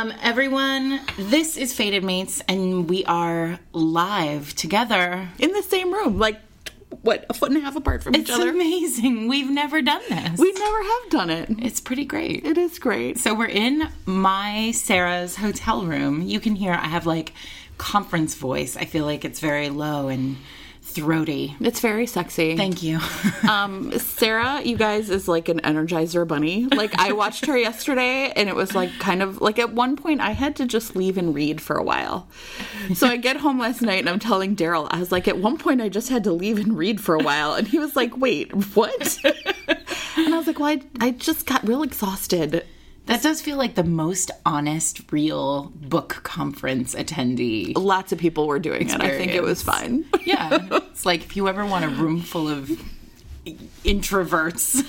Um, everyone, this is Fated Mates, and we are live together. in the same room, like what a foot and a half apart from It's each other. It's amazing. We've never done this. We never have done it. it's pretty great. It is great. So we're in my Sarah's hotel room. You can hear I have like conference voice. I feel like it's very low and throaty. It's very sexy. Thank you. um, Sarah, you guys is like an Energizer bunny. Like I watched her yesterday, and it was like kind of like at one point I had to just leave and read for a while. So I get home last night and I'm telling Daryl, I was like, at one point I just had to leave and read for a while, and he was like, wait, what? and I was like, well, I, I just got real exhausted. That does feel like the most honest, real book conference attendee. Lots of people were doing it. I think it was Experience. fine. Yeah. It's like if you ever want a room full of introverts,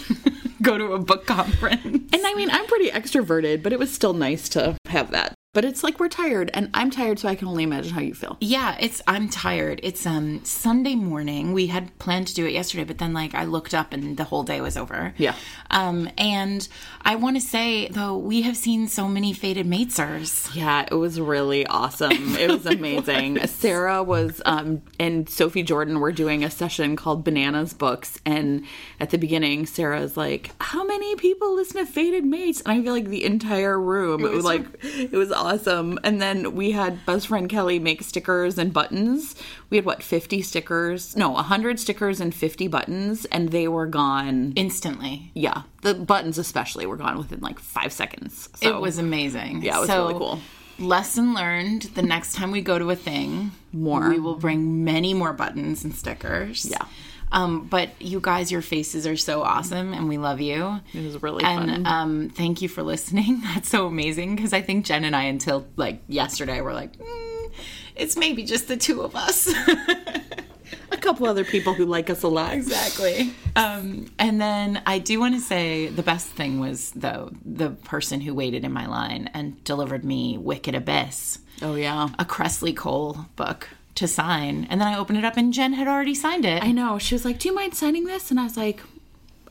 go to a book conference. And I mean, I'm pretty extroverted, but it was still nice to have that. But it's like we're tired, and I'm tired, so I can only imagine how you feel. Yeah, it's I'm tired. It's um Sunday morning. We had planned to do it yesterday, but then like I looked up and the whole day was over. Yeah. Um and I want to say though we have seen so many fated matesers. Yeah, it was really awesome. It was amazing. Sarah was um, and Sophie Jordan were doing a session called Bananas Books, and at the beginning, Sarah's like, "How many people listen to Fated Mates?" And I feel like the entire room. It was, was- like it was awesome. And then we had best friend Kelly make stickers and buttons. We had what fifty stickers? No, hundred stickers and fifty buttons, and they were gone Instantly. yeah, the buttons especially were gone within like five seconds. So it was amazing. Yeah, it was So, really cool. Lesson learned: the next time we go to a thing, More. we will bring many more buttons and stickers. Yeah. Um, but you guys, your faces are so awesome, and we love you. It was really and fun. um, thank you for listening. That's so amazing because I think Jen and I, until like yesterday, were like, mm, it's maybe just the two of us. a couple other people who like us a lot. exactly. Um, and then I do want to say the best thing was though the person who waited in my line and delivered me Wicked Abyss, Oh yeah. a Kresley Cole book to sign, and then I opened it up and Jen had already signed it. I know. She was like, "Do you mind signing this?" And I was like,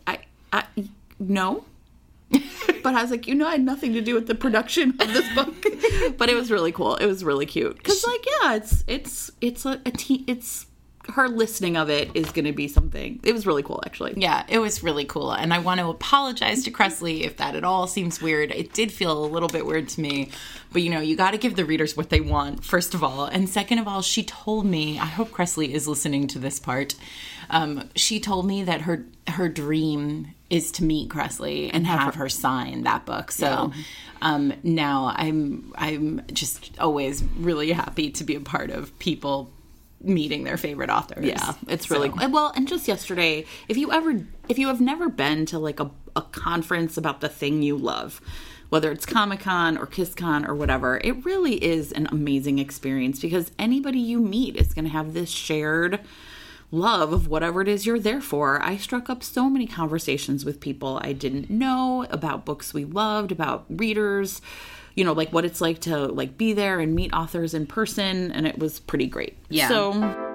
"I, I, no." but I was like, you know, I had nothing to do with the production of this book. but it was really cool. It was really cute because, like, yeah, it's it's it's a, a te- it's her listening of it is going to be something. It was really cool, actually. Yeah, it was really cool. And I want to apologize to Kresley if that at all seems weird. It did feel a little bit weird to me. But you know, you got to give the readers what they want, first of all. And second of all, she told me, I hope Kresley is listening to this part. Um, she told me that her her dream is to meet Kresley and have her sign that book. So um, now I'm I'm just always really happy to be a part of people meeting their favorite authors. Yeah, it's really So- cool. Well, and just yesterday, if you ever, if you have never been to like a, a conference about the thing you love, whether it's Comic Con or KissCon or whatever, it really is an amazing experience because anybody you meet is going to have this shared love of whatever it is you're there for. I struck up so many conversations with people I didn't know about books we loved, about readers, you know, like what it's like to like be there and meet authors in person and it was pretty great. Yeah. So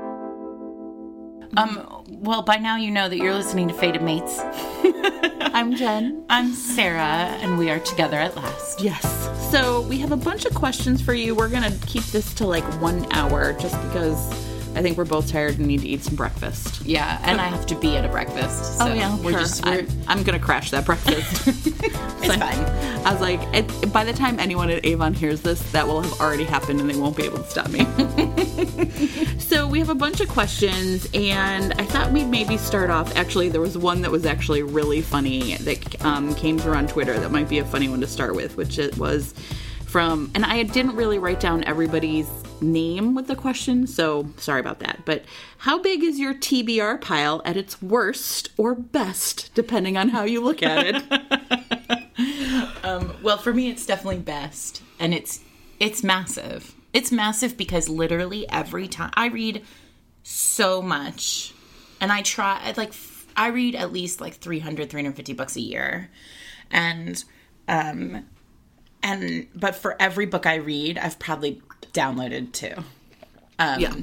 Um, well, by now you know that you're listening to Fated Mates. I'm Jen. I'm Sarah, and we are together at last. Yes. So we have a bunch of questions for you. We're gonna keep this to like one hour, just because I think we're both tired and need to eat some breakfast. Yeah, and I have to be at a breakfast. So yeah, we're sure. just we're, I'm, I'm gonna crash that breakfast. it's fine. I was like, it, by the time anyone at Avon hears this, that will have already happened, and they won't be able to stop me. so we have a bunch of questions, and I thought we'd maybe start off. Actually, there was one that was actually really funny that um, came through on Twitter. That might be a funny one to start with, which it was from, and I didn't really write down everybody's name with the question, so sorry about that. But how big is your TBR pile at its worst or best, depending on how you look at it? Um, well, for me, it's definitely best, and it's it's massive. It's massive because literally every time I read so much, and I try I, like I read at least like 300 350 books a year, and um, and but for every book I read, I've probably downloaded two. Um, Yeah.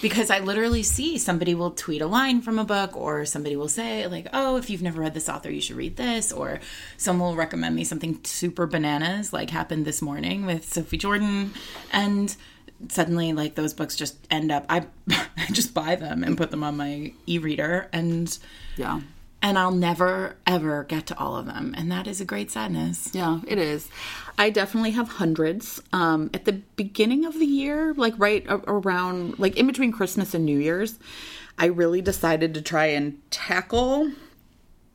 because I literally see somebody will tweet a line from a book, or somebody will say, like, oh, if you've never read this author, you should read this, or someone will recommend me something super bananas, like happened this morning with Sophie Jordan. And suddenly, like, those books just end up, I, I just buy them and put them on my e reader, and Yeah. And I'll never ever get to all of them, and that is a great sadness. Yeah, it is. I definitely have hundreds. Um, at the beginning of the year, like right around, like in between Christmas and New Year's, I really decided to try and tackle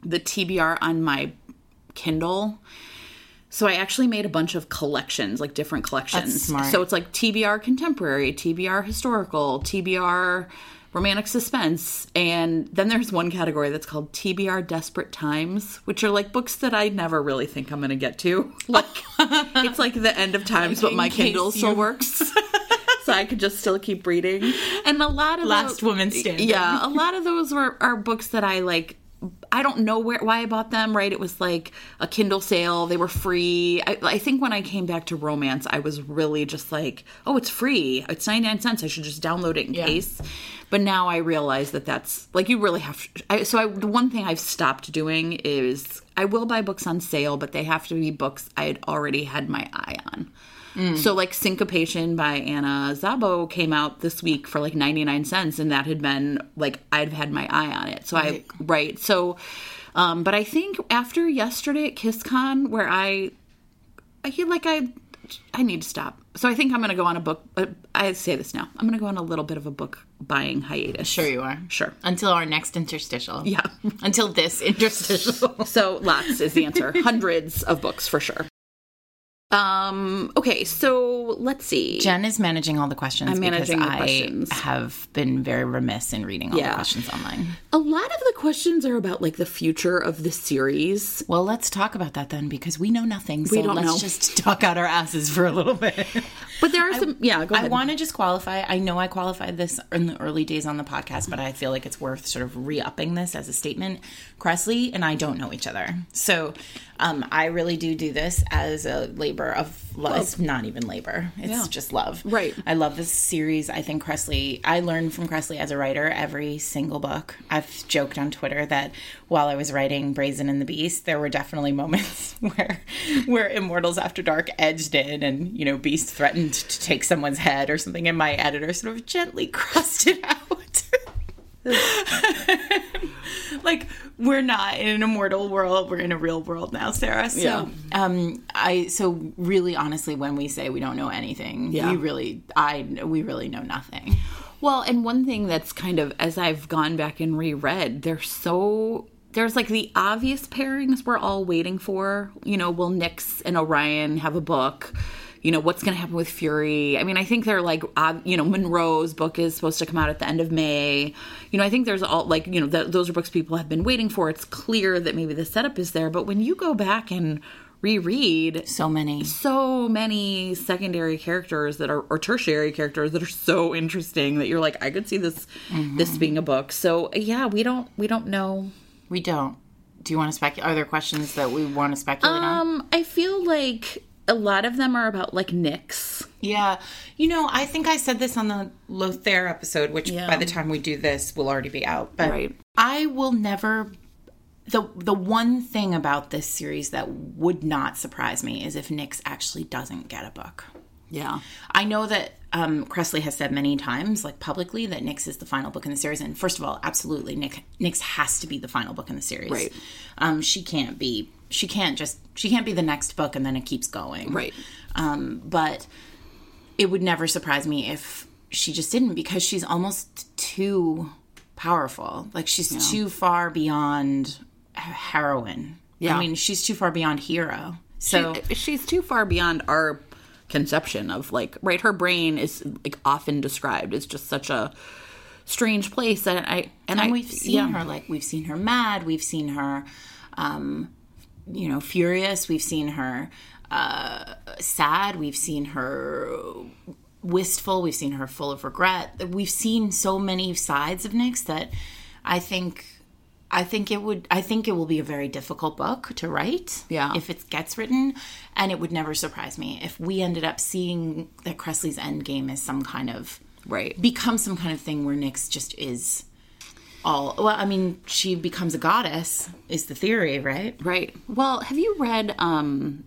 the TBR on my Kindle. So I actually made a bunch of collections, like different collections. So it's like TBR contemporary, TBR historical, TBR romantic suspense, and then there's one category that's called TBR desperate times, which are like books that I never really think I'm going to get to. Like it's like the end of times, but my Kindle still works. So I could just still keep reading, and a lot of Last those- woman standing. Yeah, a lot of those were are books that I like. I don't know where why I bought them. Right, it was like a Kindle sale. They were free. I, I think when I came back to romance, I was really just like, oh, it's free. It's ninety nine cents. I should just download it in Yeah. case. But now I realize that that's like you really have. I, so I, the one thing I've stopped doing is I will buy books on sale, but they have to be books I had already had my eye on. So like Syncopation by Anna Zabo came out this week for like 99 cents and that had been like I'd had my eye on it. So Right. I right. So um but I think after yesterday at KissCon where I I feel like I I need to stop. So I think I'm going to go on a book uh, I say this now. I'm going to go on a little bit of a book buying hiatus. Sure, you are. Sure. Until our next interstitial. Yeah. Until this interstitial. So lots is the answer. Hundreds of books for sure. Um okay, so let's see. Jen is managing all the questions I'm managing because the I questions. have been very remiss in reading all Yeah. the questions online. A lot of the questions are about like the future of the series. Well, let's talk about that then because we know nothing. So don't let's know. just talk out our asses for a little bit. But there are some yeah, go I want to just qualify. I know I qualified this in the early days on the podcast, but I feel like it's worth sort of re upping this as a statement. Kresley and I don't know each other. So um, I really do do this as a labor of love. It's not even labor, it's Yeah. just love. Right. I love this series. I think Kresley, I learned from Kresley as a writer every single book. I've joked on Twitter that while I was writing Brazen and the Beast, there were definitely moments where where Immortals After Dark edged in and, you know, Beast threatened to take someone's head or something, and my editor sort of gently crossed it out. like we're not in an immortal world we're in a real world now sarah so Yeah. um i so really honestly when we say we don't know anything Yeah. we really i we really know nothing Well, and one thing that's kind of as I've gone back and reread, they're so there's like the obvious pairings we're all waiting for. You know, will Nyx and Orion have a book? You know, what's going to happen with Fury? I mean, I think they're like, ob- you know, Munro's book is supposed to come out at the end of May. You know, I think there's all like, you know, th- those are books people have been waiting for. It's clear that maybe the setup is there, but when you go back and reread, so many so many secondary characters that are or tertiary characters that are so interesting that you're like I could see this this being a book. So yeah, we don't we don't know. we don't do you want to speculate are there questions that we want to speculate on Um I feel like a lot of them are about like Nyx. Yeah. You know, I think I said this on the Lothair episode, which Yeah. by the time we do this will already be out. But Right. I will never the the one thing about this series that would not surprise me is if Nyx actually doesn't get a book. Yeah. I know that um, Kresley has said many times, like publicly, that Nyx is the final book in the series. And first of all, absolutely, Nick Nyx has to be the final book in the series. Right. Um, she can't be. She can't just. She can't be the next book and then it keeps going. Right. Um, but it would never surprise me if she just didn't because she's almost too powerful. Like she's too far beyond he- heroine. Yeah. I mean, she's too far beyond hero. So She- she's too far beyond our conception of like right her brain is like often described as just such a strange place and I and, I we've seen yeah. her like we've seen her mad we've seen her um you know furious we've seen her uh sad we've seen her wistful we've seen her full of regret we've seen so many sides of Nyx that i think i think it would i think it will be a very difficult book to write Yeah. if it gets written and it would never surprise me if we ended up seeing that kresley's end game is some kind of Right. Become some kind of thing where Nyx just is all well. I mean, she becomes a goddess. Is the theory right? Right. Well, have you read? um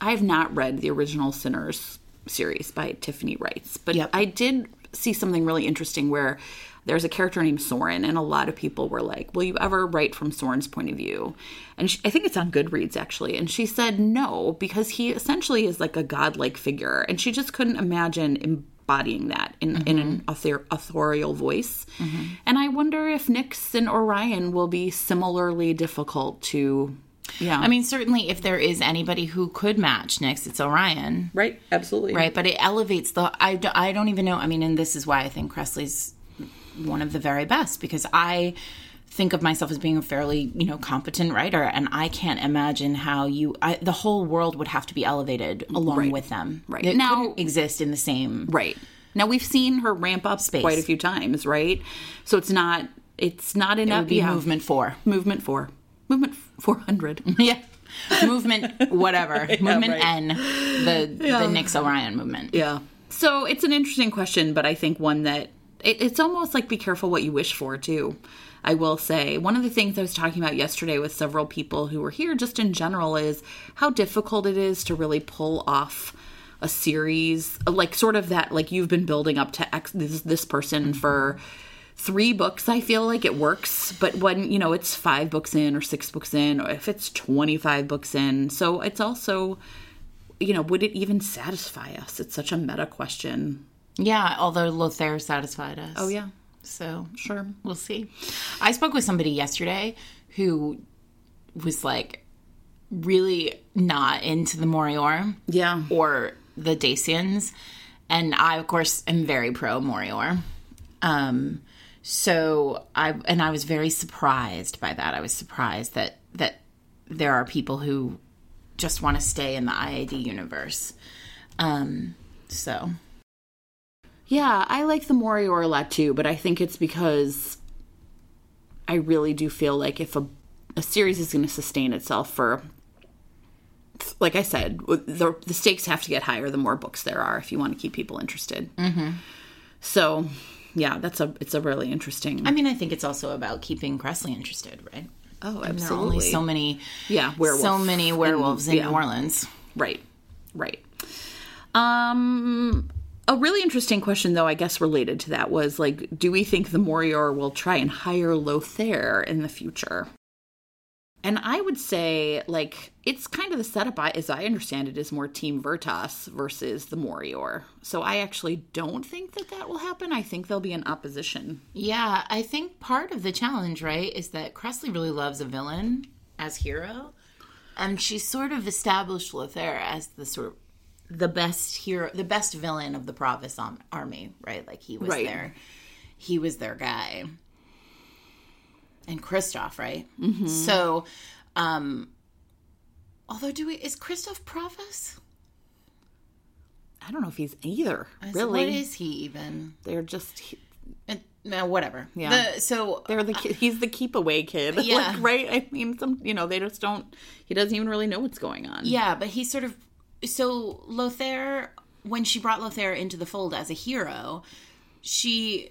I have not read the original Sinners series by Tiffany Wrights, but Yep. I did see something really interesting where there's a character named Soren, and a lot of people were like, "Will you ever write from Soren's point of view?" And she, I think it's on Goodreads actually, and she said no because he essentially is like a godlike figure, and she just couldn't imagine embodying that in, in an mm-hmm. author- authorial voice. Mm-hmm. And I wonder if Nyx and Orion will be similarly difficult to. Yeah, I mean, certainly, if there is anybody who could match Nyx, it's Orion. right, absolutely, right but it elevates the I, I don't even know i mean and this is why i think Kresley's one of the very best because i think of myself as being a fairly you know competent writer and i can't imagine how you I, the whole world would have to be elevated along Right. with them Right. it Now- exist in the same Right. Now we've seen her ramp up Space. quite a few times, right? So it's not it's not it enough. would be yeah. movement four movement four, movement four hundred. yeah movement whatever movement right. n the the Nyx orion movement yeah. So it's an interesting question, but I think one that it, it's almost like be careful what you wish for too. I will say one of the things I was talking about yesterday with several people who were here, just in general, is how difficult it is to really pull off a series like sort of that like you've been building up to X this, this person mm-hmm. for three books i feel like it works but when you know it's five books in or six books in or if it's 25 books in. So it's also you know would it even satisfy us? It's such a meta question. Yeah although lothair satisfied us. Oh yeah So sure we'll see. I spoke with somebody yesterday who was like really not into the Morior yeah or the Dacians. And I of course am very pro Morior. Um so I and I was very surprised by that. I was surprised that that there are people who just want to stay in the IAD universe. Um so Yeah, I like the Morior a lot too, but I think it's because I really do feel like if a, a series is going to sustain itself for, like I said, the, the stakes have to get higher the more books there are if you want to keep people interested. Mm-hmm. So, yeah, that's a it's a really interesting. I mean I think it's also about keeping Kresley interested, right? oh, absolutely. There are only so many yeah, werewolf. so many werewolves in yeah. New Orleans. Right. Right. Um a really interesting question though, I guess related to that was like do we think the Morior will try and hire Lothair in the future? And I would say like it's kind of the setup I, as I understand it is more Team Vertas versus the Morior. So I actually don't think that that will happen. I think there'll be an opposition. Yeah, I think part of the challenge, right, is that Kresley really loves a villain as hero, and she sort of established Lothair as the sort of the best hero, the best villain of the Pravus army, right? Like he was Right. their, he was their guy, and Kristoff, right? So, um, although do we is Kristoff Pravus? I don't know if he's either. Said, Really. what is he even? they're just Uh, no, whatever. Yeah. The, so They're the ki- he's the keep away kid. Yeah. like, right? I mean, some you know they just don't. He doesn't even really know what's going on. Yeah, but he sort of so Lothair when she brought Lothair into the fold as a hero, she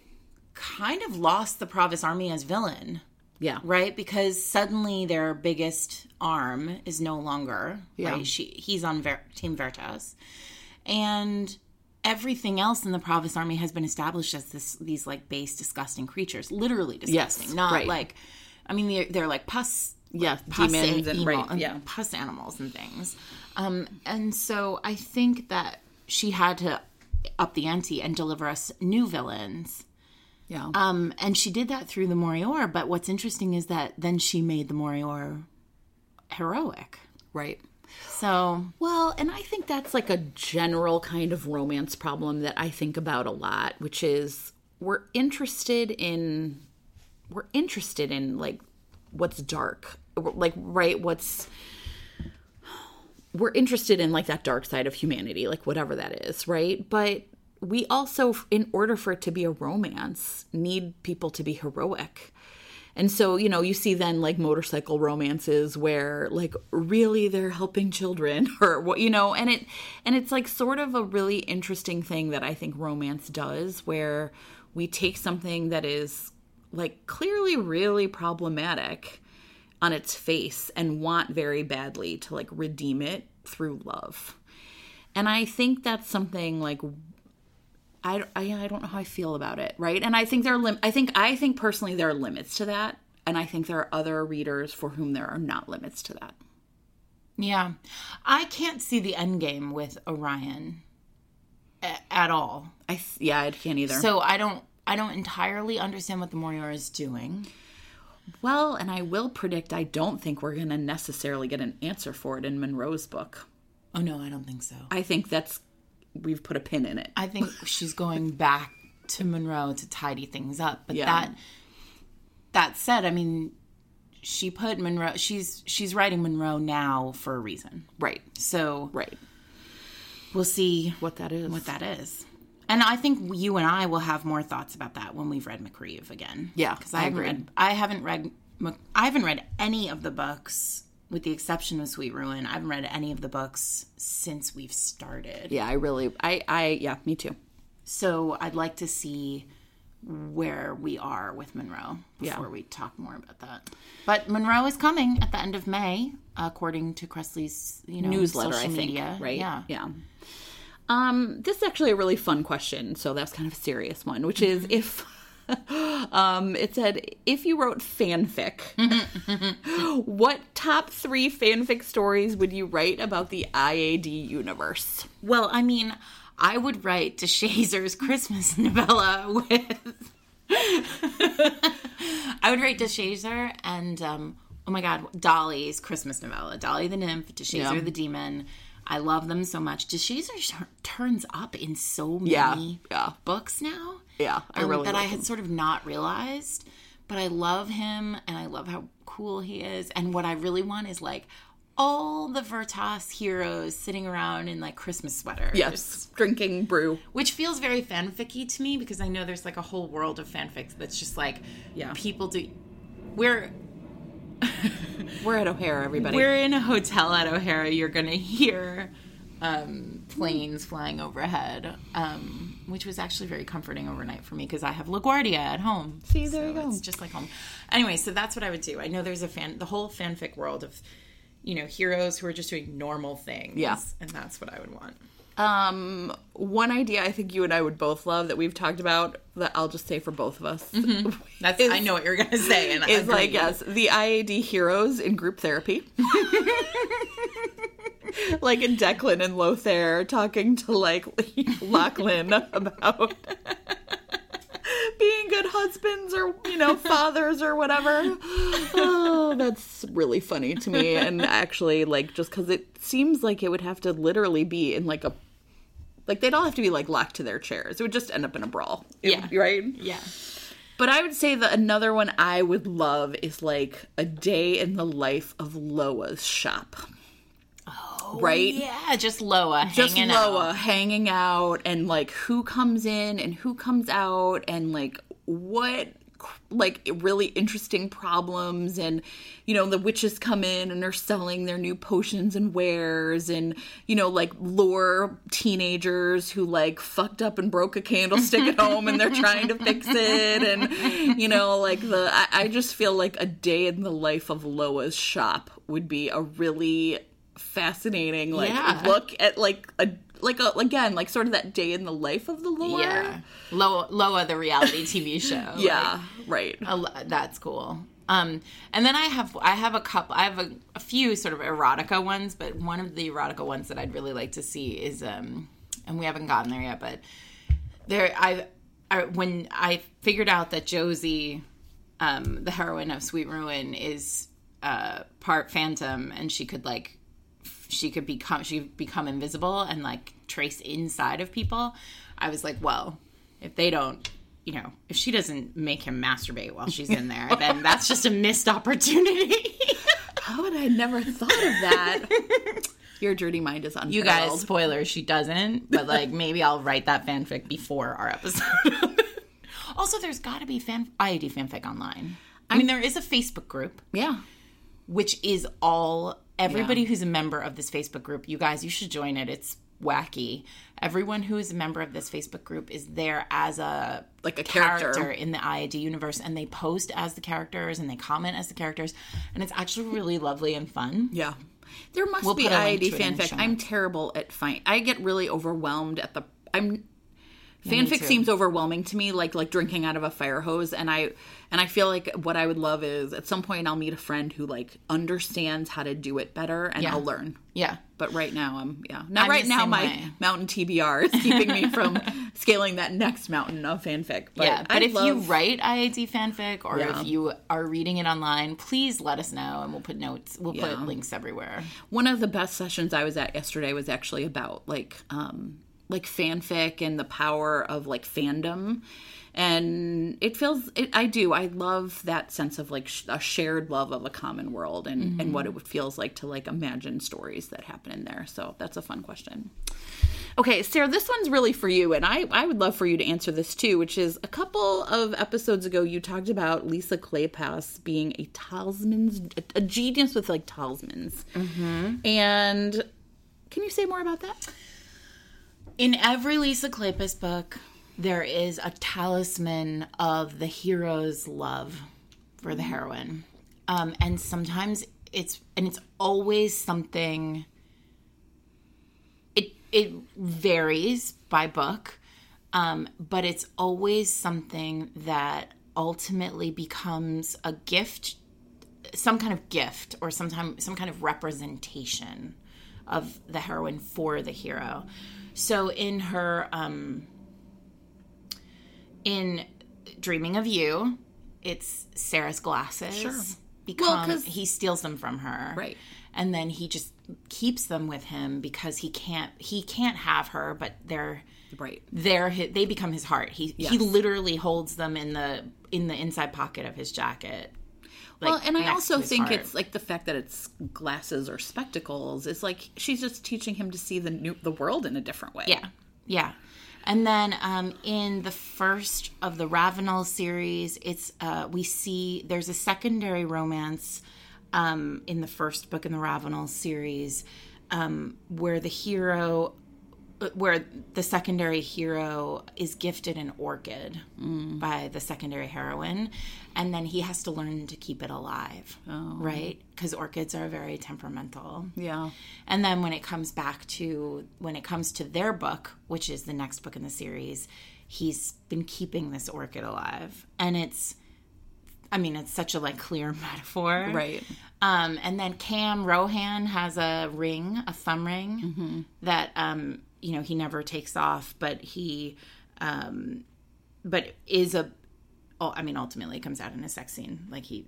kind of lost the Pravus army as villain, yeah, right? Because suddenly their biggest arm is no longer Yeah. right. She he's on Ver, Team Veritas, and everything else in the Pravus army has been established as this these like base disgusting creatures, literally disgusting, Yes, not right. like. I mean, they're, they're like pus yeah, demons and right, yeah, pus animals and things. Um, and so I think that she had to up the ante and deliver us new villains. yeah, Um, and she did that through the Morior. But what's interesting is that then she made the Morior heroic. right. So Well, and I think that's like a general kind of romance problem that I think about a lot, which is we're interested in we're interested in like what's dark, like right what's we're interested in like that dark side of humanity, like whatever that is, right? But we also in order for it to be a romance need people to be heroic. and so you know you see then like motorcycle romances where like really they're helping children or what you know and it and it's like sort of a really interesting thing that i think romance does where we take something that is like clearly really problematic on its face and want very badly to like redeem it through love and i think that's something like I, I, I don't know how I feel about it, right? And I think there are lim- I think I think personally there are limits to that, and I think there are other readers for whom there are not limits to that. Yeah. I can't see the end game with Orion a- at all. I yeah, I can't either. So I don't I don't entirely understand what the Morior is doing. Well, and I will predict I don't think we're going to necessarily get an answer for it in Munro's book. Oh no, I don't think so. I think that's we've put a pin in it. I think she's going back to Munro to tidy things up. But Yeah. that that said, I mean, she put Munro. She's she's writing Munro now for a reason. Right. So Right. we'll see What that is. what that is. And I think you and I will have more thoughts about that when we've read MacRieve again. Yeah, because I, I haven't agree. read. I haven't read. I haven't read any of the books, with the exception of Sweet Ruin. I haven't read any of the books since we've started. Yeah, I really I I yeah, me too. So I'd like to see where we are with Munro before we talk more about that. But Munro is coming at the end of May, according to Kresley's you know newsletter, social I think. media. Right? Yeah. Yeah. Um, this is actually a really fun question, so that's kind of a serious one, which is if um it said if you wrote fanfic, what top three fanfic stories would you write about the IAD universe? Well, I mean, I would write DeShazer's Christmas novella with. I would write DeShazer and um, oh my god, Dolly's Christmas novella. Dolly the nymph, DeShazer Yeah. the demon. I love them so much. DeShazer sh- turns up in so many Yeah, yeah. books now. Yeah, I um, really that I had sort of not realized. But I love him and I love how cool he is. And what I really want is like all the Vertas heroes sitting around in like Christmas sweaters. Yes, drinking brew. Which feels very fanficky to me because I know there's like a whole world of fanfics that's just like Yeah. people do we're We're at O'Hare, everybody. we're in a hotel at O'Hare, you're gonna hear um, planes flying overhead, um, which was actually very comforting overnight for me because I have LaGuardia at home. See, there you go. It's just like home. Anyway, so that's what I would do. I know there's a fan, the whole fanfic world of, you know, heroes who are just doing normal things. Yeah. and that's what I would want. Um, one idea I think you and I would both love that we've talked about that I'll just say for both of us That's Is- I know what you're gonna say, and I is like yes, the IAD heroes in group therapy. like in Declan and Lothair talking to like Lachlan about being good husbands or you know fathers or whatever. Oh, that's really funny to me, and actually like just because it seems like it would have to literally be in like a like they'd all have to be like locked to their chairs. It would just end up in a brawl. It Yeah. would- right. Yeah. But I would say that another one I would love is like a day in the life of Loa's shop. Oh, right? Yeah, just Loa Just hanging Loa out. hanging out and like who comes in and who comes out and like what like really interesting problems and you know the witches come in and they're selling their new potions and wares and you know like lure teenagers who like fucked up and broke a candlestick at home and they're trying to fix it and you know like the I, I just feel like a day in the life of Loa's shop would be a really fascinating like Yeah. look at like a like a again like sort of that day in the life of the lore Yeah, Loa, Loa, the reality TV show. yeah right a that's cool. Um, and then I have I have a couple I have a, a few sort of erotica ones, but one of the erotica ones that I'd really like to see is um, and we haven't gotten there yet, but there I, I when I figured out that Josie, um, the heroine of Sweet Ruin, is uh, part phantom, and she could like she could become she could become invisible and like trace inside of people. I was like, well, if they don't, you know, if she doesn't make him masturbate while she's in there, then that's just a missed opportunity. how would i never thought of that your dirty mind is on you guys, spoiler she doesn't, but like maybe I'll write that fanfic before our episode. also, there's got to be fan IAD fanfic online. I mean, there is a Facebook group, Yeah. which is all everybody who's a member of this Facebook group. You guys, you should join it. It's wacky. Everyone who is a member of this Facebook group is there as a Like a character. in the IAD universe, and they post as the characters and they comment as the characters, and it's actually really lovely and fun. Yeah. There must We'll be IAD to it in the fanfic. I'm terrible at find. I get really overwhelmed at the. I'm. Fanfic seems overwhelming to me, like like drinking out of a fire hose, and I and I feel like what I would love is at some point I'll meet a friend who like understands how to do it better, and Yeah. I'll learn. Yeah. But right now I'm yeah. Now I'm right now my way. mountain TBR is keeping me from scaling that next mountain of fanfic. But yeah, but I if you write IAD fanfic or Yeah. if you are reading it online, please let us know and we'll put notes. We'll Yeah. put links everywhere. one of the best sessions I was at yesterday was actually about like um like fanfic and the power of like fandom and it feels it, I do I love that sense of like sh- a shared love of a common world and and what it feels like to like imagine stories that happen in there so that's a fun question Okay, Sarah, this one's really for you, and I, I would love for you to answer this too, which is a couple of episodes ago, you talked about Lisa Kleypas being a talisman's, a, a genius with like talismans. Mm-hmm. And can you say more about that? In every Lisa Kleypas book, there is a talisman of the hero's love for the heroine. Um, and sometimes it's and it's always something it it varies by book. Um, but it's always something that ultimately becomes a gift some kind of gift or sometime some kind of representation of the heroine for the hero. So in her um in Dreaming of You, it's Sarah's glasses. Sure. Because Well, he steals them from her. Right. And then he just keeps them with him because he can't he can't have her, but they're Right. they're hi- they become his heart. He he literally holds them in the in the inside pocket of his jacket. Well, and I also think heart. it's like the fact that it's glasses or spectacles is like she's just teaching him to see the new the world in a different way. Yeah, yeah. And then um, in the first of the Ravenel series, it's uh, we see there's a secondary romance um, in the first book in the Ravenel series um, where the hero, where the secondary hero is gifted an orchid by the secondary heroine, and then he has to learn to keep it alive, right? Because orchids are very temperamental. Yeah. And then when it comes back to when it comes to their book, which is the next book in the series, he's been keeping this orchid alive. And it's I mean, it's such a like clear metaphor. Right. Um, and then Cam Rohan has a ring, a thumb ring that um, you know, he never takes off, but he um but is a oh, I mean ultimately it comes out in a sex scene. Like he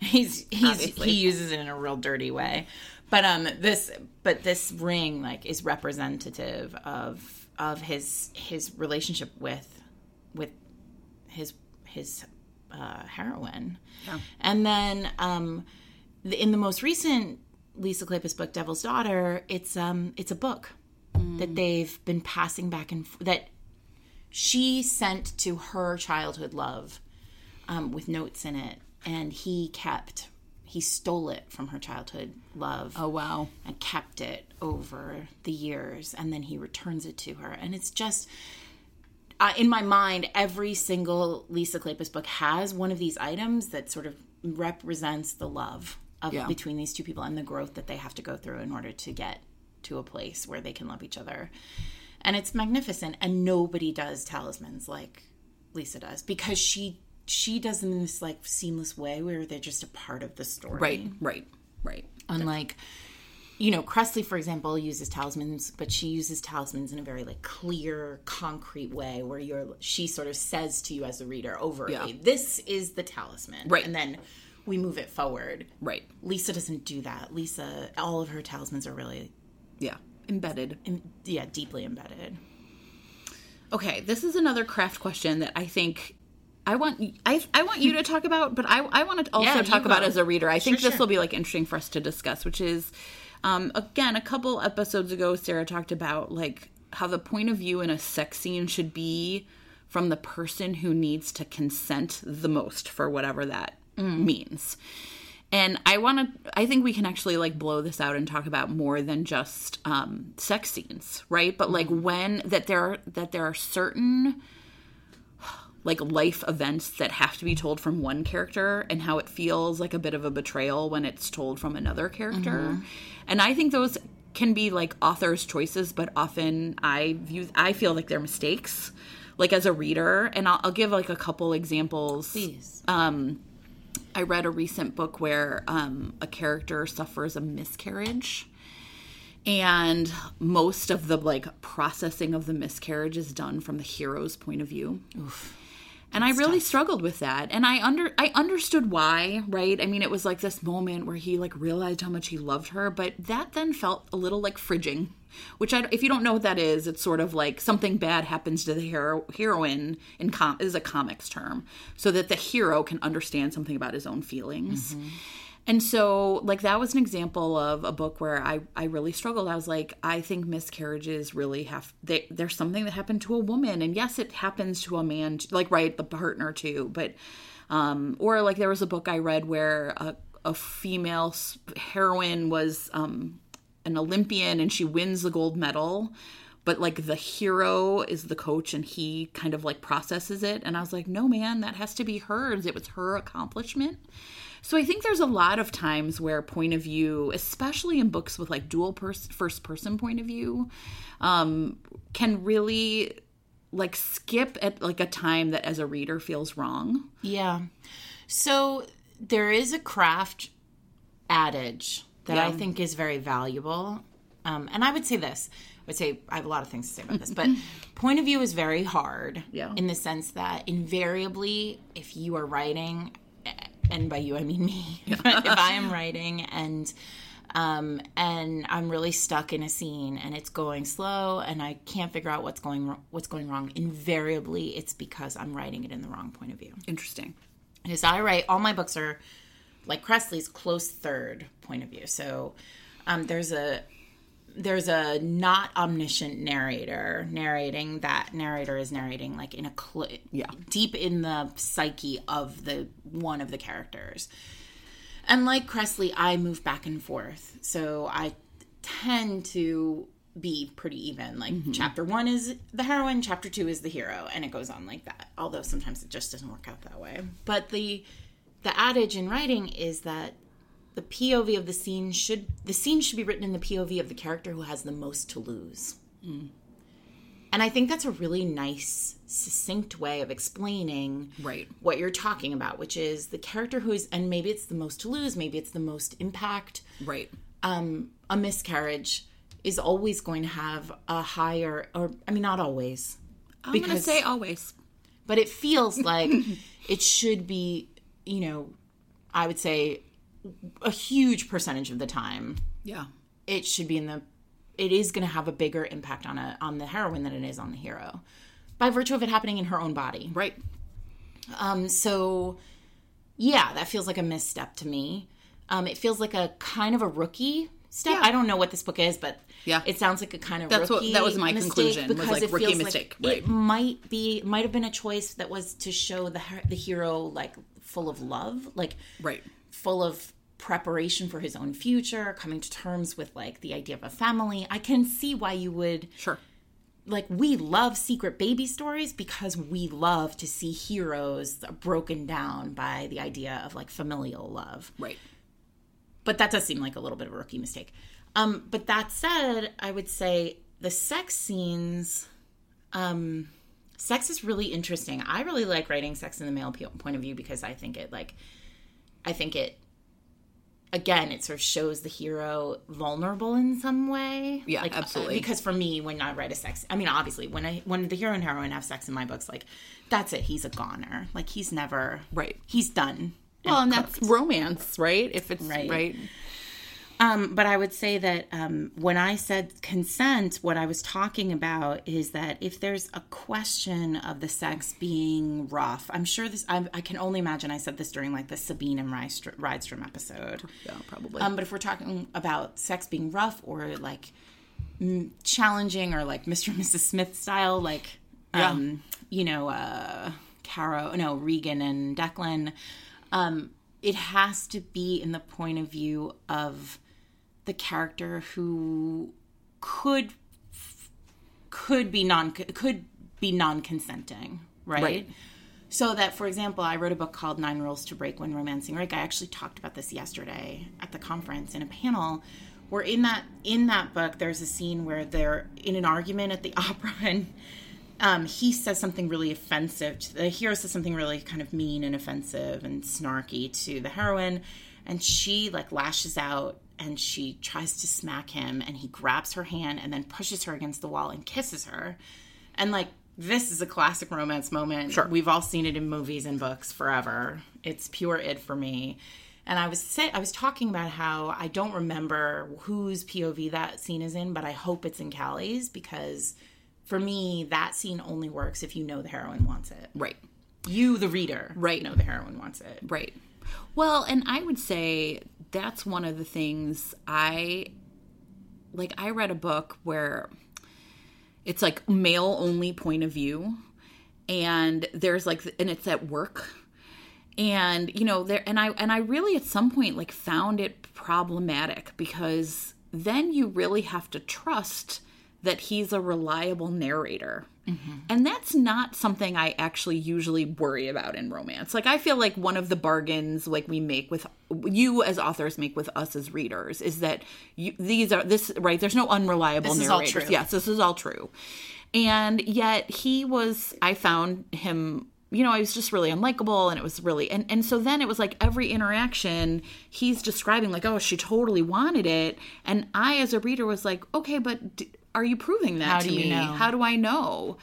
he's he's Obviously. he uses it in a real dirty way but um this but this ring like is representative of of his his relationship with with his his uh heroine Yeah. and then um in the most recent lisa kleypas book devil's daughter it's um it's a book that they've been passing back and f- that she sent to her childhood love um, with notes in it, and he kept. He stole it from her childhood love Oh wow. and kept it over the years, and then he returns it to her, and it's just. Uh, in my mind, every single Lisa Kleypas book has one of these items that sort of represents the love of Yeah. between these two people and the growth that they have to go through in order to get to a place where they can love each other. And it's magnificent and nobody does talismans like Lisa does because she she does them in this like seamless way where they're just a part of the story. Right. Right. Right. Unlike you know, Kresley, for example, uses talismans, but she uses talismans in a very like clear, concrete way where you're she sort of says to you as a reader over Yeah. This is the talisman. Right. And then we move it forward. Right. Lisa doesn't do that. Lisa all of her talismans are really Yeah. Embedded. yeah, deeply embedded. Okay, this is another craft question that I think I want I, I want you to talk about, but I I want to also Yeah, talk about as a reader. I think this sure. will be like interesting for us to discuss, which is um, again a couple episodes ago, Sarah talked about like how the point of view in a sex scene should be from the person who needs to consent the most for whatever that means. And I want to, I think we can actually like blow this out and talk about more than just um, sex scenes, right? But like when that there are, that there are certain like life events that have to be told from one character and how it feels like a bit of a betrayal when it's told from another character. And I think those can be like authors' choices, but often I view I feel like they're mistakes. Like as a reader, and I'll, I'll give like a couple examples. Please. Um, I read a recent book where um, a character suffers a miscarriage, and most of the like processing of the miscarriage is done from the hero's point of view. Oof, And I really struggled with that. And I under I understood why, right? I mean, it was like this moment where he like realized how much he loved her, but that then felt a little like fridging. Which I, if you don't know what that is, it's sort of like something bad happens to the hero heroine in com is a comics term, so that the hero can understand something about his own feelings. And so, like, that was an example of a book where I, I really struggled. I was like, I think miscarriages really have, they, there's something that happened to a woman. And yes, it happens to a man, like, right, the partner too. But, um, or like, there was a book I read where a, a female heroine was um, an Olympian and she wins the gold medal. But like the hero is the coach and he kind of like processes it. And I was like, no, man, that has to be hers. It was her accomplishment. So I think there's a lot of times where point of view, especially in books with like dual pers- first person point of view, um, can really like skip at like a time that as a reader feels wrong. Yeah. So there is a craft adage that I think is very valuable. Um, and I would say this I would say I have a lot of things to say about this, but point of view is very hard Yeah. in the sense that invariably, if you are writing, and by you I mean me, if I am writing and um, and I'm really stuck in a scene and it's going slow and I can't figure out what's going what's going wrong. Invariably, it's because I'm writing it in the wrong point of view Interesting. is I write all my books are like Kresley's close third point of view. So um, there's a there's a not omniscient narrator narrating that narrator is narrating like in a cl- Yeah. deep in the psyche of the one of the characters. And like Kresley, I move back and forth. So I tend to be pretty even. Like chapter one is the heroine, chapter two is the hero, and it goes on like that. Although sometimes it just doesn't work out that way. But the the adage in writing is that the POV of the scene should the scene should be written in the POV of the character who has the most to lose. And I think that's a really nice, succinct way of explaining Right. what you're talking about, which is the character who's, and maybe it's the most to lose, maybe it's the most impact. Right. Um, a miscarriage is always going to have a higher, or I mean, not always, I'm going to say always. but it feels like it should be, you know, I would say a huge percentage of the time Yeah. it should be in the it is going to have a bigger impact on a on the heroine than it is on the hero by virtue of it happening in her own body Right. um so yeah that feels like a misstep to me um it feels like a kind of a rookie step Yeah. i don't know what this book is but Yeah. it sounds like a kind of That's what- rookie that was my mistake conclusion, was, because like, it rookie feels like mistake, it might be might have been a choice that was to show the the hero like full of love like Right. full of preparation for his own future, coming to terms with like the idea of a family. I can see why you would Sure. like we love secret baby stories because we love to see heroes broken down by the idea of like familial love. Right. But that does seem like a little bit of a rookie mistake. Um, but that said, I would say the sex scenes, um, sex is really interesting. I really like writing sex in the male point of view because I think it like, I think it, again, it sort of shows the hero vulnerable in some way. Yeah, like, uh, absolutely. because for me, when I write a sex, I mean, obviously, when I when the hero and heroine have sex in my books, like that's it. He's a goner. Like he's never Right. He's done. Well, and that's romance, right? If it's Right. right. Um, but I would say that um, when I said consent, what I was talking about is that if there's a question of the sex being rough, I'm sure this. I, I can only imagine I said this during like the Sabine and Rydstrom, Rydstrom episode. Yeah, probably. Um, but if we're talking about sex being rough or like mm, challenging or like Mr. and Mrs. Smith style, like um, you know, uh, Carrow, no, Regin and Declan. Um, it has to be in the point of view of the character who could could be non could be non-consenting, right? Right. So that, for example, I wrote a book called Nine Rules to Break When Romancing Rick. I actually talked about this yesterday at the conference in a panel. Where in that in that book, there's a scene where they're in an argument at the opera, and um, he says something really offensive. To, the hero says something really kind of mean and offensive and snarky to the heroine, and she like lashes out and she tries to smack him, and he grabs her hand and then pushes her against the wall and kisses her, and like this is a classic romance moment. Sure. We've all seen it in movies and books forever. It's pure it for me. And I was say, I was talking about how I don't remember whose POV that scene is in, but I hope it's in Callie's because for me that scene only works if you know the heroine wants it. Right. You, the reader, Right. know the heroine wants it. Right. Well, and I would say that's one of the things I like I read a book where it's like male only point of view and there's like and it's at work. And you know there and I and I really at some point like found it problematic because then you really have to trust that he's a reliable narrator. And that's not something I actually usually worry about in romance. Like I feel like one of the bargains like we make with you as authors make with us as readers is that you, these are this right there's no unreliable This narrators. Yes, this is all true. And yet he was I found him you know, I was just really unlikable and it was really and and so then it was like every interaction he's describing like oh she totally wanted it and I as a reader was like okay but d- are you proving that How to me? know? How do I know?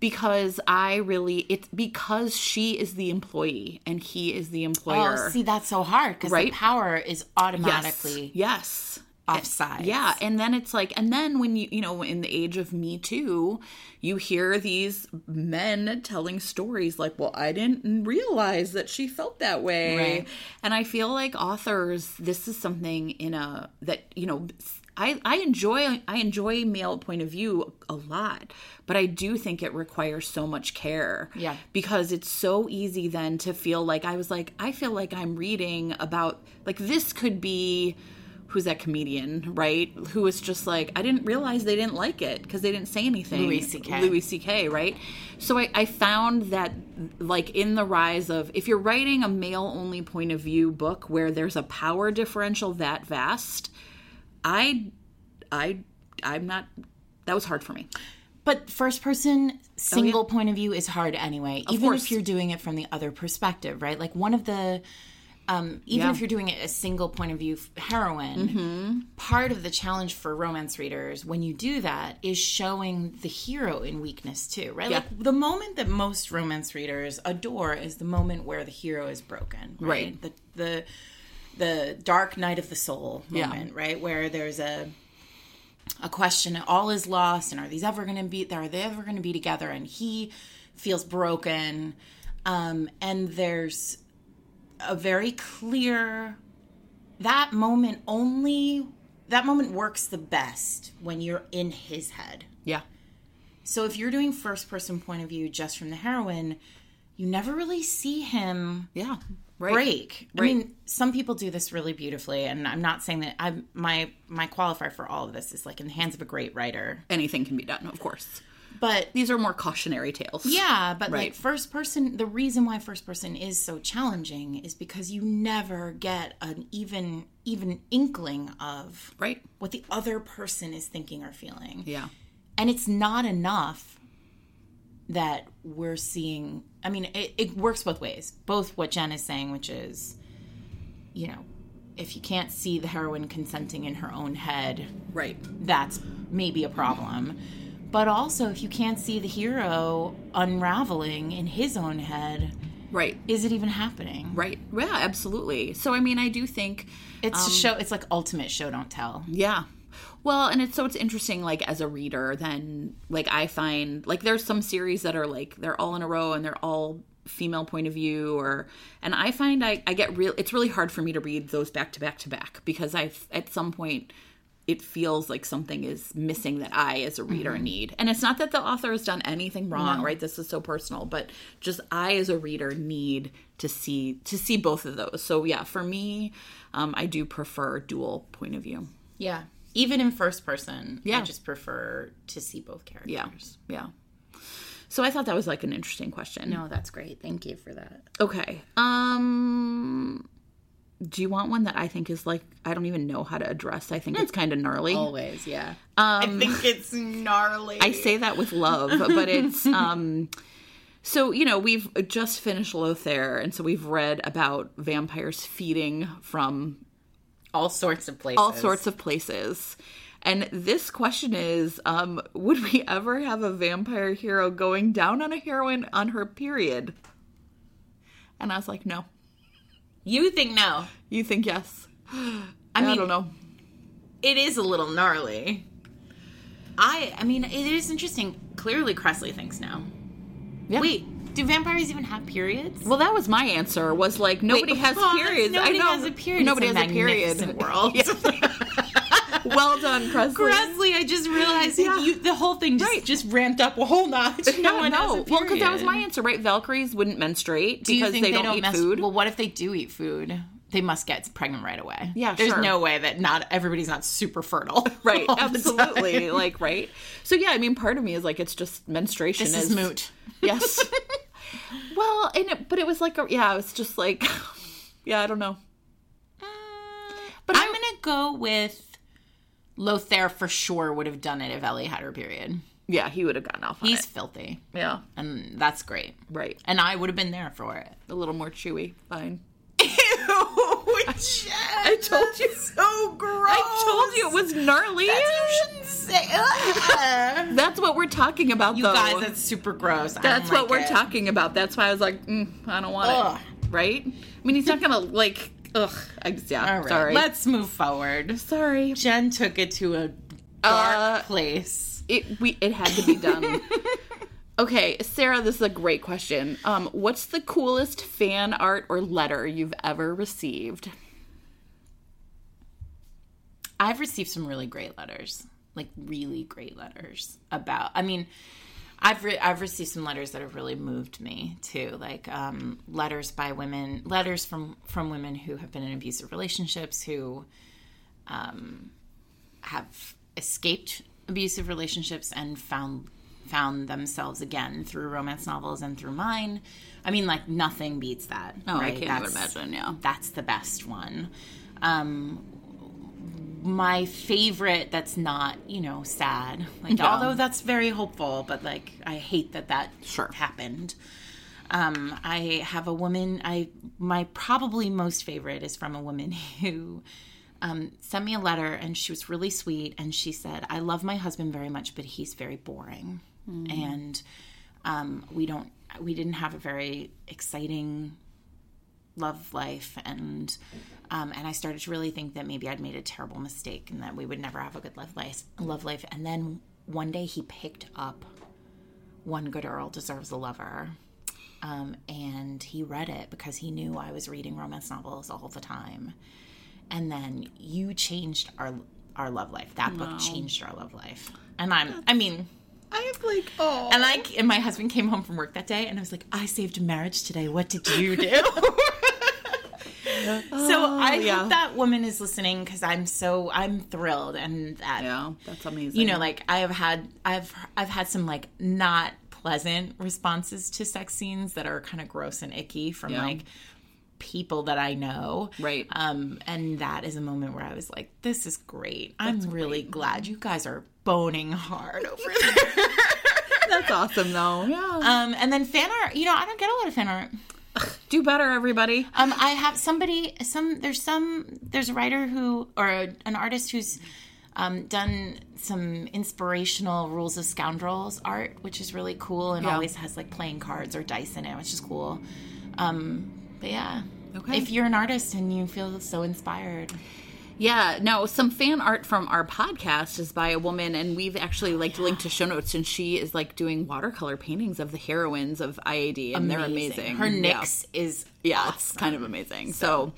Because I really it's because she is the employee and he is the oh, employer. Oh, see, that's so hard because Right? the power is automatically yes. Offside. Yeah, and then it's like, and then when you, you know, in the age of Me Too, you hear these men telling stories like, well, I didn't realize that she felt that way. Right. And I feel like authors, this is something in a, that, you know, I, I enjoy I enjoy male point of view a lot, but I do think it requires so much care. Yeah. Because it's so easy then to feel like I was like I feel like I'm reading about like this could be who's that comedian, right? Who was just like, I didn't realize they didn't like it because they didn't say anything. Louis CK. Louis C.K., right? So I, I found that, like, in the rise of, if you're writing a male only point of view book where there's a power differential that vast, I, I, I'm not, that was hard for me. But first person oh, single point of view is hard anyway, even course. if you're doing it from the other perspective, right? Like one of the um, even Yeah. if you're doing it a single point of view heroine, part of the challenge for romance readers when you do that is showing the hero in weakness too, right? Yeah. Like the moment that most romance readers adore is the moment where the hero is broken, right? Right. The the the dark night of the soul Yeah. moment, right? Where there's a a question all is lost and are these ever going to be are they ever going to be together and he feels broken um and there's a very clear that moment only that moment works the best when you're in his head Yeah. so if you're doing first person point of view just from the heroine you never really see him Yeah. Right. break. I mean, some people do this really beautifully, and I'm not saying that. I'm my my qualifier for all of this is like in the hands of a great writer, Anything can be done, of course. But These are more cautionary tales. yeah, but like first person, the reason why first person is so challenging is because you never get an even even inkling of Right. what the other person is thinking or feeling. Yeah. and it's not enough that we're seeing i mean it, it works both ways both what jen is saying which is you know if you can't see the heroine consenting in her own head Right. that's maybe a problem but also if you can't see the hero unraveling in his own head Right. is it even happening Right. Yeah, absolutely. So I mean, I do think it's a um, show it's like ultimate show don't tell Yeah. Well, and it's so it's interesting like as a reader then like I find like there's some series that are like they're all in a row and they're all female point of view or and I find I I get real it's really hard for me to read those back to back to back because I at some point it feels like something is missing that I, as a reader, need. And it's not that the author has done anything wrong, right? This is so personal, but just I, as a reader, need to see to see both of those. So yeah, for me, um, I do prefer dual point of view. Yeah. Even in first person, yeah. I just prefer to see both characters. Yeah, yeah. So I thought that was like an interesting question. No, that's great. Thank you for that. Okay. Um do you want one that I think is like I don't even know how to address. I think it's kind of gnarly. Always, yeah. Um I think it's gnarly. I say that with love, but it's um so you know we've just finished Lothaire and so we've read about vampires feeding from all sorts of places. all sorts of places. And this question is um would we ever have a vampire hero going down on a heroine on her period? And I was like, no. You think no? You think yes? I, mean- don't know. It is a little gnarly. I, I mean, it is interesting. Clearly, Kresley thinks no. Yeah. Wait, do vampires even have periods? Well, that was my answer. Was like nobody Wait, has oh, periods. Nobody I know has a period. Nobody It's has a period. magnificent World. well done, Kresley. Kresley, I just realized Yeah. you, the whole thing just, Right. just ramped up a whole notch. No, No one no. Well, because that was my answer, right? Valkyries wouldn't menstruate Do because think they, don't, eat mess- food. Well, what if they do eat food? They must get pregnant right away. Yeah, there's sure. no way that not everybody's not super fertile. right, absolutely. Like, right. So yeah, I mean, part of me is like, it's just menstruation This is moot. Yes. well, and it, but it was like, a, yeah, it's just like, yeah, I don't know. Uh, but I'm gonna go with Lothaire for sure would have done it if Ellie had her period. Yeah, he would have gotten off on it. He's it. filthy, Yeah, and that's great. right. And I would have been there for it. A little more chewy. Fine. Ew, I told you. so gross. I told you it was gnarly. That's what you shouldn't say. That's what we're talking about, you though. guys, that's super gross. I That's what like we're it. talking about. That's why I was like, mm, I don't want Ugh. it. Right? I mean, he's not gonna like. Ugh. I yeah. All right, Sorry. let's move forward. sorry. Jen took it to a dark Uh, place. It we it had to be done. okay, Sarah, this is a great question. Um, what's the coolest fan art or letter you've ever received? I've received some really great letters, like really great letters about. I mean, I've re- I've received some letters that have really moved me too, like um, letters by women, letters from from women who have been in abusive relationships, who um, have escaped abusive relationships and found found themselves again through romance novels and through mine. I mean, like nothing beats that. Oh, I can't even That's- imagine. Yeah. that's the best one. Um, my favorite that's not, you know, sad. Like, Yeah. although that's very hopeful, but like, I hate that that Sure. happened. Um, I have a woman. I my probably most favorite is from a woman who um, sent me a letter, and she was really sweet. And she said, "I love my husband very much, but he's very boring, and um, we don't. We didn't have a very exciting love life and um, and I started to really think that maybe I'd made a terrible mistake and that we would never have a good love life love life and then one day he picked up One Good Earl Deserves a Lover um, and he read it because he knew I was reading romance novels all the time and then you changed our our love life that book changed our love life and I'm I mean I have like oh. and I and my husband came home from work that day, and I was like, "I saved marriage today. What did you do?" so I yeah. hope that woman is listening because I'm so I'm thrilled, and that yeah, that's amazing. you know, like I have had I've I've had some like not pleasant responses to sex scenes that are kind of gross and icky from Yeah. like people that I know. Right. Um, and that is a moment where I was like, this is great. I'm really glad you guys are boning hard over there. that's awesome though. Yeah. Um, and then fan art, you know, I don't get a lot of fan art. Do better, everybody. Um, I have somebody, some, there's some, there's a writer who, or a, an artist who's um, done some inspirational Rules of Scoundrels art, which is really cool and Yeah. always has like playing cards or dice in it, which is cool. Um, but yeah. Okay. If you're an artist and you feel so inspired, Yeah, no, some fan art from our podcast is by a woman, and we've actually like oh, linked to show notes, and she is like doing watercolor paintings of the heroines of IAD, and they're amazing. Her Yeah. Is yeah, it's kind of amazing. So,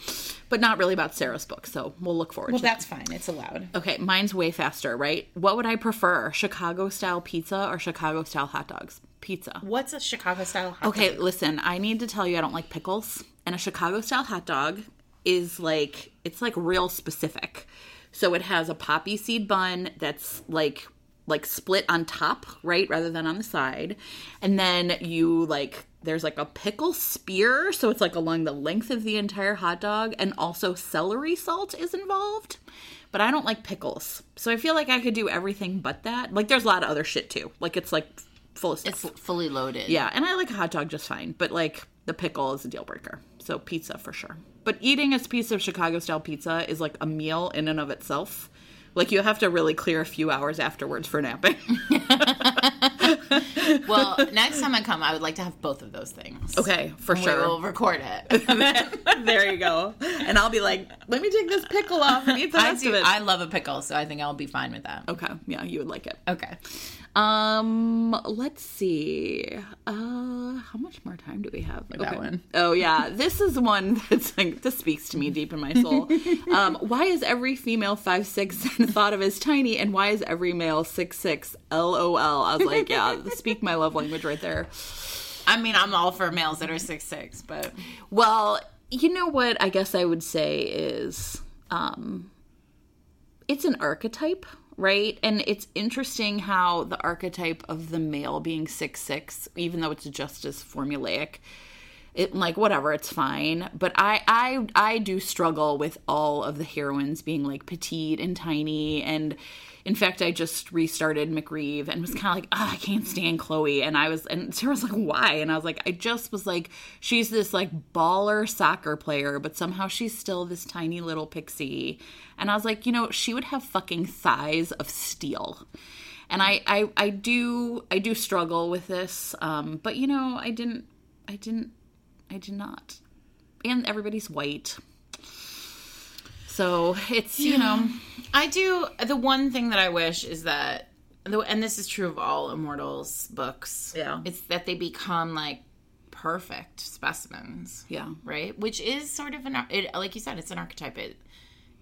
but not really about Sarah's book, so we'll look forward well, to that. that's fine. It's allowed. Okay, mine's way faster, right? What would I prefer, Chicago style pizza or Chicago style hot dogs? Pizza. What's a Chicago style hot Okay, dog? listen, I need to tell you I don't like pickles. And a Chicago style hot dog is like it's like real specific. So it has a poppy seed bun that's like like split on top, right, rather than on the side. And then you like there's like a pickle spear, so it's like along the length of the entire hot dog and also celery salt is involved. But I don't like pickles. So I feel like I could do everything but that. Like there's a lot of other shit too. Like it's like full of stuff. It's fully loaded. Yeah, and I like a hot dog just fine, but like the pickle is a deal breaker. So pizza for sure. But eating a piece of Chicago style pizza is like a meal in and of itself. Like you have to really clear a few hours afterwards for napping. Well, next time I come, I would like to have both of those things. okay, for sure. We'll record it. there you go. And I'll be like, let me take this pickle off and eat the I rest do. of it. I love a pickle, so I think I'll be fine with that. okay, yeah, you would like it. Okay. Um, let's see. Uh, how much more time do we have? that one. Oh yeah, this is one that's like this speaks to me deep in my soul. um, why is every female five six thought of as tiny, and why is every male six six? LOL. I was like, yeah, speak my love language right there. I mean, I'm all for males that are six six, but Well, you know what? I guess I would say is, um, it's an archetype, right? And it's interesting how the archetype of the male being six six, even though it's just as formulaic, it like whatever, it's fine. But I I I do struggle with all of the heroines being like petite and tiny and. In fact, I just restarted MacRieve and was kind of like, oh, I can't stand Chloe. And I was, and Sarah was like, why? And I was like, I just was like, she's this like baller soccer player, but somehow she's still this tiny little pixie. And I was like, you know, she would have fucking thighs of steel. And I, I, I do, I do struggle with this. Um, but you know, I didn't, I didn't, I did not. And everybody's white. So it's, you know, I do. The one thing that I wish is that, the- and this is true of all Immortals books. Yeah. it's that they become like perfect specimens. yeah. right? Which is sort of an it, like you said, it's an archetype. It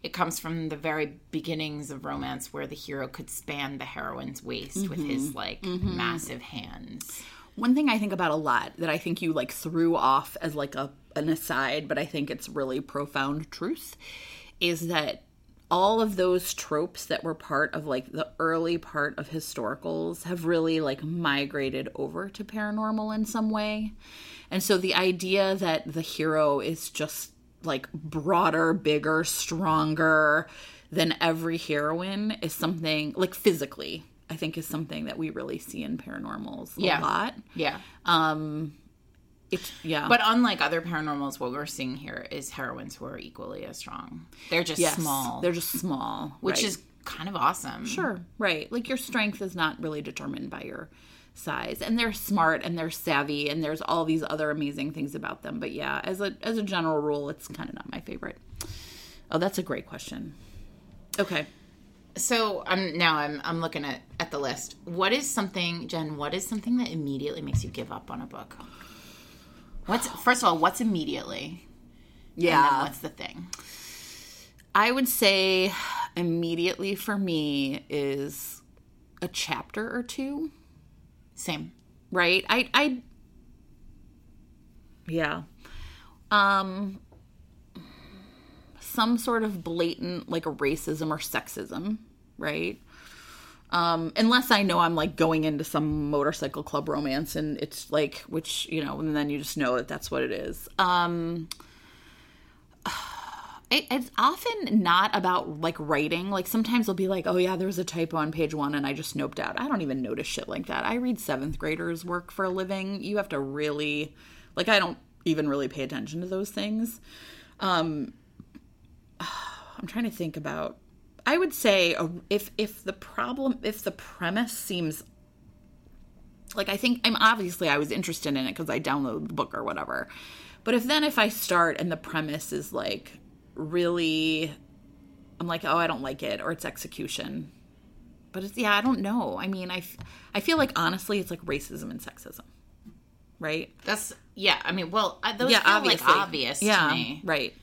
it comes from the very beginnings of romance, where the hero could span the heroine's waist with mm-hmm. his like mm-hmm. massive hands. One thing I think about a lot that I think you like threw off as like a an aside, but I think it's really profound truth is that all of those tropes that were part of like the early part of historicals have really like migrated over to paranormal in some way. And so the idea that the hero is just like broader, bigger, stronger than every heroine is something like physically, I think is something that we really see in paranormals a Yeah. lot. Yeah, Um it's yeah. but unlike other paranormals, what we're seeing here is heroines who are equally as strong. They're just yes, small, They're just small. which right. is kind of awesome. Sure, right. Like your strength is not really determined by your size. And they're smart and they're savvy and there's all these other amazing things about them. But yeah, as a as a general rule, it's kind of not my favorite. Oh, that's a great question. Okay. So I'm now I'm I'm looking at at the list. What is something, Jen? What is something that immediately makes you give up on a book? What's first of all, what's immediately? And then Yeah. what's the thing? I would say immediately for me is a chapter or two, Same. right? I I yeah. Um some sort of blatant like racism or sexism, right? Um, unless I know I'm like going into some motorcycle club romance and it's like, which, you know, and then you just know that that's what it is. Um, it, it's often not about like writing. Like sometimes they'll be like, oh yeah, there was a typo on page one and I just noped out. I don't even notice shit like that. I read seventh graders work for a living. You have to really, like, I don't even really pay attention to those things. Um, I'm trying to think about. I would say uh, if if the problem if the premise seems like I think I'm obviously I was interested in it because I downloaded the book or whatever. But if then if I start and the premise is like really I'm like, oh, I don't like it, or it's execution. But it's yeah, I don't know. I mean, I I feel like honestly, it's like racism and sexism, right? That's yeah. I mean, well, those Yeah, feel obviously. like obvious yeah, to me. right.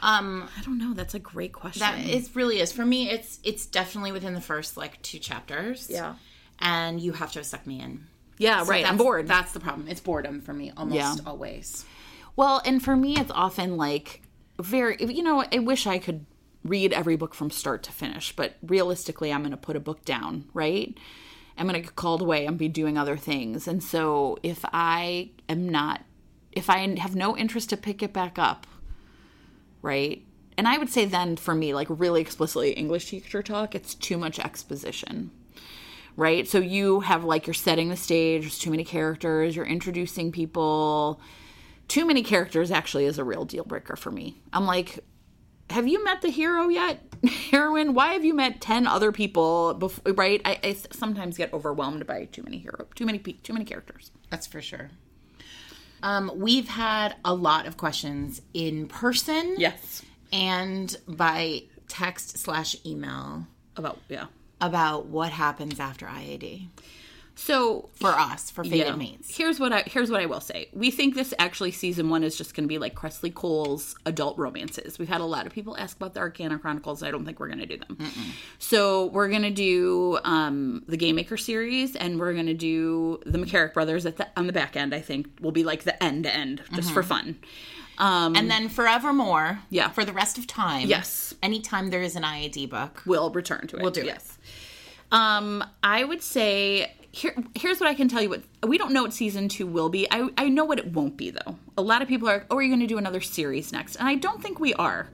Um, I don't know. That's a great question. that it really is for me. It's it's definitely within the first like two chapters. Yeah. and you have to have sucked me in. yeah, So right. I'm bored. That's the problem. It's boredom for me almost Yeah. always. Well, and for me, it's often like very, you know, I wish I could read every book from start to finish, but realistically, I'm going to put a book down, right? I'm going to get called away and be doing other things. And so if I am not, if I have no interest to pick it back up, right? And I would say then for me, like really explicitly English teacher talk, it's too much exposition right? So you have like you're setting the stage, there's too many characters, you're introducing people. Too many characters actually is a real deal breaker for me. I'm like, have you met the hero yet? Heroine, why have you met 10 other people before, right? I, I sometimes get overwhelmed by too many hero, too many too many characters. That's for sure. Um, we've had a lot of questions in person. Yes. and by text slash email About yeah. about what happens after IAD So for us for Fated Yeah. Mates. Here's what I here's what I will say. We think this actually season one is just going to be like Kresley Cole's adult romances. We've had a lot of people ask about the Arcana Chronicles. I don't think we're going to do them. So we're going to do um, the Game Maker series, and we're going to do the MacCarrick brothers at the on the back end. I think will be like the end to end, just for fun. Um, And then forevermore, Yeah. for the rest of time. Yes. Anytime there is an IAD book. we'll return to it. We'll do it. yes. Um, I would say here. Here's what I can tell you. What we don't know what season two will be. I I know what it won't be though. A lot of people are. Oh, are you going to do another series next? And I don't think we are.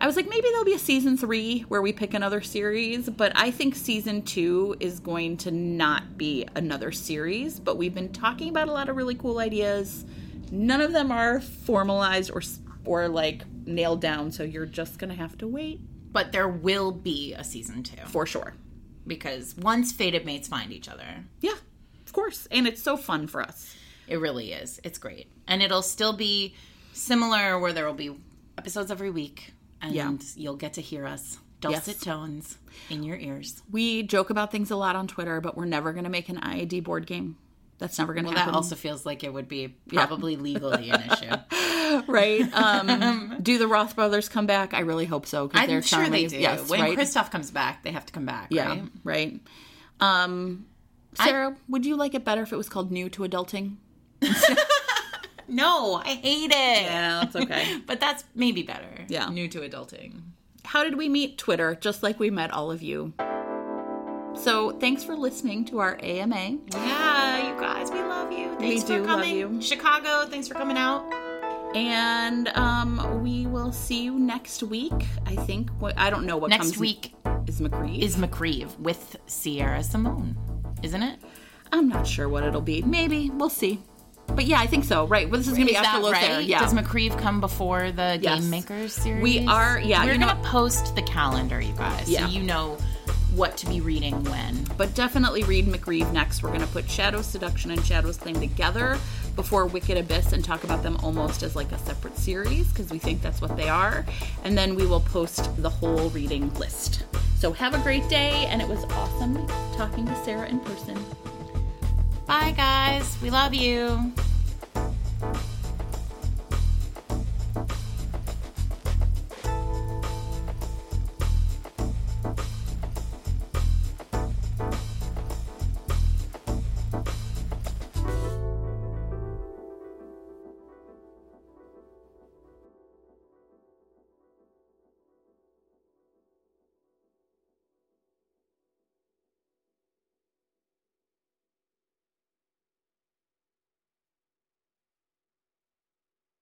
I was like, maybe there'll be a season three where we pick another series, but I think season two is going to not be another series. But we've been talking about a lot of really cool ideas. None of them are formalized or or like nailed down, so you're just gonna have to wait But there will be a season two. for sure. Because once Fated Mates find each other, Yeah, of course. And it's so fun for us. it really is. It's great. And it'll still be similar where there will be episodes every week. And Yeah. you'll get to hear us dulcet Yes. tones in your ears. We joke about things a lot on Twitter, but we're never going to make an IAD board game. That's never going to Well, happen. that also feels like it would be probably legally an issue. right? Um, do the Wroth brothers come back? I really hope so. I'm they're sure they do. Yes, when right? Kristoff comes back, they have to come back, yeah, right? right. Um, Sarah, would you like it better if it was called New to Adulting? No, I hate it. Yeah, that's okay. But that's maybe better. Yeah. New to adulting. How did we meet? Twitter, just like we met all of you. So thanks for listening to our AMA. Yeah, you guys, we love you. Thanks do for coming. you. Chicago, thanks for coming out. And um, we will see you next week. I think. What I don't know what Next comes week is McCree. is MacRieve with Sierra Simone, isn't it? I'm not sure what it'll be. Maybe we'll see. But yeah, I think so. Right. Well, this is gonna be after Lothaire. right? Yeah. Does MacRieve come before the Yes. Game Makers series? We are- yeah, We're gonna post the calendar, you guys, Yeah. so you know what to be reading when. but definitely read MacRieve next. We're gonna put Shadow Seduction and Shadow's Claim together before Wicked Abyss and talk about them almost as like a separate series because we think that's what they are. And then we will post the whole reading list. So have a great day, and it was awesome talking to Sarah in person. Bye, guys. We love you.